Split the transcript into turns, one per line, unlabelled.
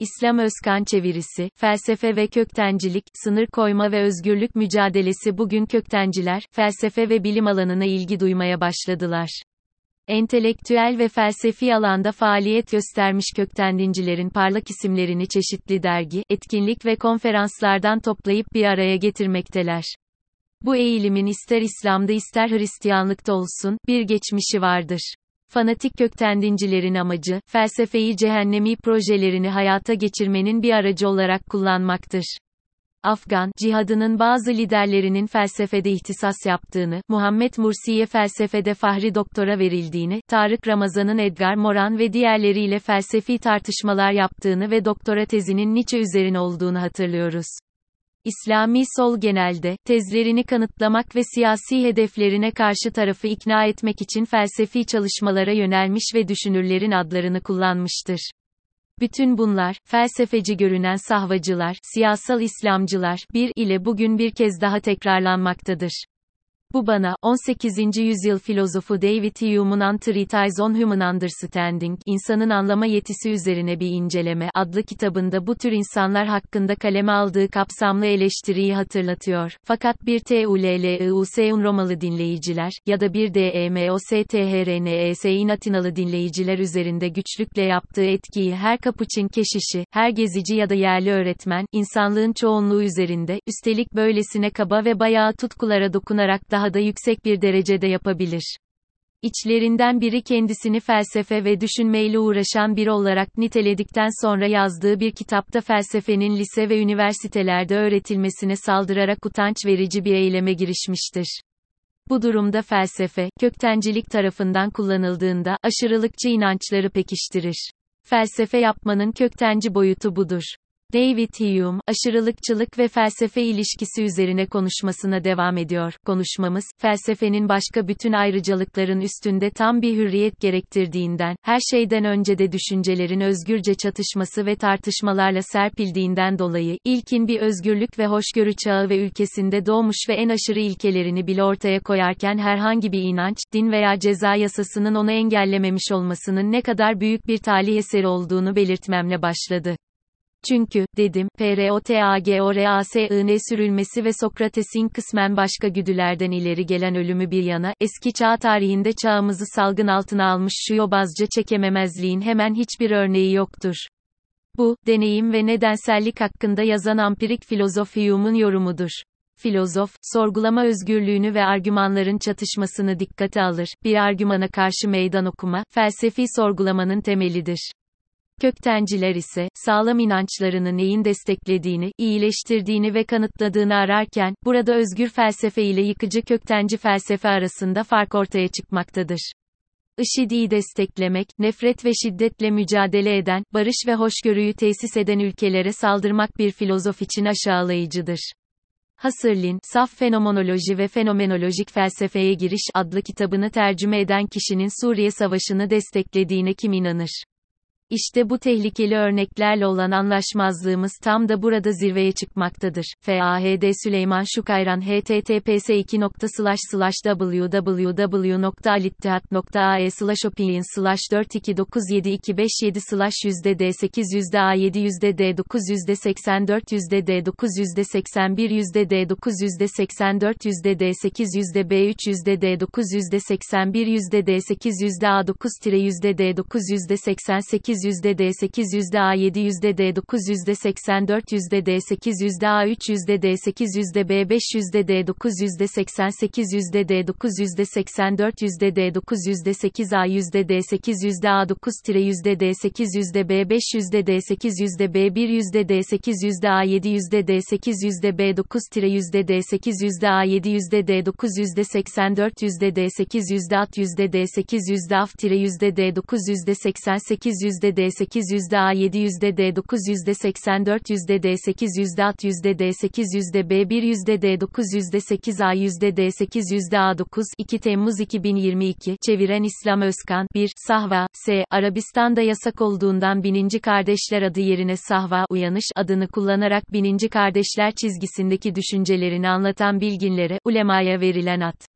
İslam Özkan çevirisi, felsefe ve köktencilik, sınır koyma ve özgürlük mücadelesi bugün köktenciler, felsefe ve bilim alanına ilgi duymaya başladılar. Entelektüel ve felsefi alanda faaliyet göstermiş köktendincilerin parlak isimlerini çeşitli dergi, etkinlik ve konferanslardan toplayıp bir araya getirmekteler. Bu eğilimin ister İslam'da ister Hristiyanlıkta olsun, bir geçmişi vardır. Fanatik köktendincilerin amacı, felsefeyi cehennemi projelerini hayata geçirmenin bir aracı olarak kullanmaktır. Afgan cihadının bazı liderlerinin felsefede ihtisas yaptığını, Muhammed Mursi'ye felsefede fahri doktora verildiğini, Tarık Ramazan'ın Edgar Moran ve diğerleriyle felsefi tartışmalar yaptığını ve doktora tezinin Nietzsche üzerine olduğunu hatırlıyoruz. İslami sol genelde, tezlerini kanıtlamak ve siyasi hedeflerine karşı tarafı ikna etmek için felsefi çalışmalara yönelmiş ve düşünürlerin adlarını kullanmıştır. Bütün bunlar, felsefeci görünen sahvacılar, siyasal İslamcılar, bir ile bugün bir kez daha tekrarlanmaktadır. Bu bana, 18. yüzyıl filozofu David Hume'un On Treatise on Human Understanding, insanın anlama yetisi üzerine bir inceleme adlı kitabında bu tür insanlar hakkında kaleme aldığı kapsamlı eleştiriyi hatırlatıyor. Fakat bir TULLIUS'un Romalı dinleyiciler, ya da bir DEMOSTHRNES'in Atinalı dinleyiciler üzerinde güçlükle yaptığı etkiyi her kapuçin keşişi, her gezici ya da yerli öğretmen, insanlığın çoğunluğu üzerinde, üstelik böylesine kaba ve bayağı tutkulara dokunarak daha daha da yüksek bir derecede yapabilir. İçlerinden biri kendisini felsefe ve düşünmeyle uğraşan biri olarak niteledikten sonra yazdığı bir kitapta felsefenin lise ve üniversitelerde öğretilmesine saldırarak utanç verici bir eyleme girişmiştir. Bu durumda felsefe, köktencilik tarafından kullanıldığında, aşırılıkçı inançları pekiştirir. Felsefe yapmanın köktenci boyutu budur. David Hume, aşırılıkçılık ve felsefe ilişkisi üzerine konuşmasına devam ediyor. Konuşmamız, felsefenin başka bütün ayrıcalıkların üstünde tam bir hürriyet gerektirdiğinden, her şeyden önce de düşüncelerin özgürce çatışması ve tartışmalarla serpildiğinden dolayı, ilkin bir özgürlük ve hoşgörü çağı ve ülkesinde doğmuş ve en aşırı ilkelerini bile ortaya koyarken herhangi bir inanç, din veya ceza yasasının onu engellememiş olmasının ne kadar büyük bir talih eseri olduğunu belirtmemle başladı. Çünkü, dedim, PROTAGORASIN sürülmesi ve Sokrates'in kısmen başka güdülerden ileri gelen ölümü bir yana, eski çağ tarihinde çağımızı salgın altına almış şu yobazca çekememezliğin hemen hiçbir örneği yoktur. Bu, deneyim ve nedensellik hakkında yazan ampirik filozof Hume'un yorumudur. Filozof, sorgulama özgürlüğünü ve argümanların çatışmasını dikkate alır, bir argümana karşı meydan okuma, felsefi sorgulamanın temelidir. Köktenciler ise, sağlam inançlarını neyin desteklediğini, iyileştirdiğini ve kanıtladığını ararken, burada özgür felsefe ile yıkıcı köktenci felsefe arasında fark ortaya çıkmaktadır. IŞİD'i desteklemek, nefret ve şiddetle mücadele eden, barış ve hoşgörüyü tesis eden ülkelere saldırmak bir filozof için aşağılayıcıdır. Husserl'in, Saf Fenomenoloji ve Fenomenolojik Felsefeye Giriş adlı kitabını tercüme eden kişinin Suriye Savaşı'nı desteklediğine kim inanır? İşte bu tehlikeli örneklerle olan anlaşmazlığımız tam da burada zirveye çıkmaktadır. FAHD Süleyman Şukayran https 2 www.alittihat.ae opinion 4297257 yüzde d 8 yüzde a 7 yüzde d 9 yüzde 84 yüzde d 9 yüzde 81 yüzde d 9 yüzde 84 yüzde d 8 yüzde b 3 yüzde d 9 yüzde 81 yüzde d 8 yüzde a 9 tire yüzde d 9 yüzde 88 yüzde D 8 yüzde A 7 yüzde D 9 yüzde 84 yüzde D 8 yüzde A 3 yüzde D 8 yüzde B 5 yüzde D 9 yüzde 88 yüzde D 9 yüzde 84 yüzde D 9 yüzde 8 A yüzde D 8 yüzde A 9 tire yüzde D 8 yüzde B 5 yüzde D 8 yüzde B 1 yüzde D 8 yüzde A 7 yüzde D 8 yüzde B 9 tire yüzde D 8 yüzde A 7 yüzde D 9 yüzde 84 yüzde D 8 yüzde at yüzde D 8 yüzde af tire yüzde D 9 yüzde 88 yüzde D 8 yüzde A 7 yüzde D 9 yüzde 84 yüzde D 8 yüzde at yüzde D 8 yüzde B 1 yüzde D 9 yüzde 8 A yüzde D 8 yüzde A 9 2 Temmuz 2022 çeviren İslam Özkan. 1 Sahva. S. Arabistan'da yasak olduğundan Bininci Kardeşler adı yerine Sahva Uyanış adını kullanarak Bininci Kardeşler çizgisindeki düşüncelerini anlatan bilginlere ulemaya verilen ad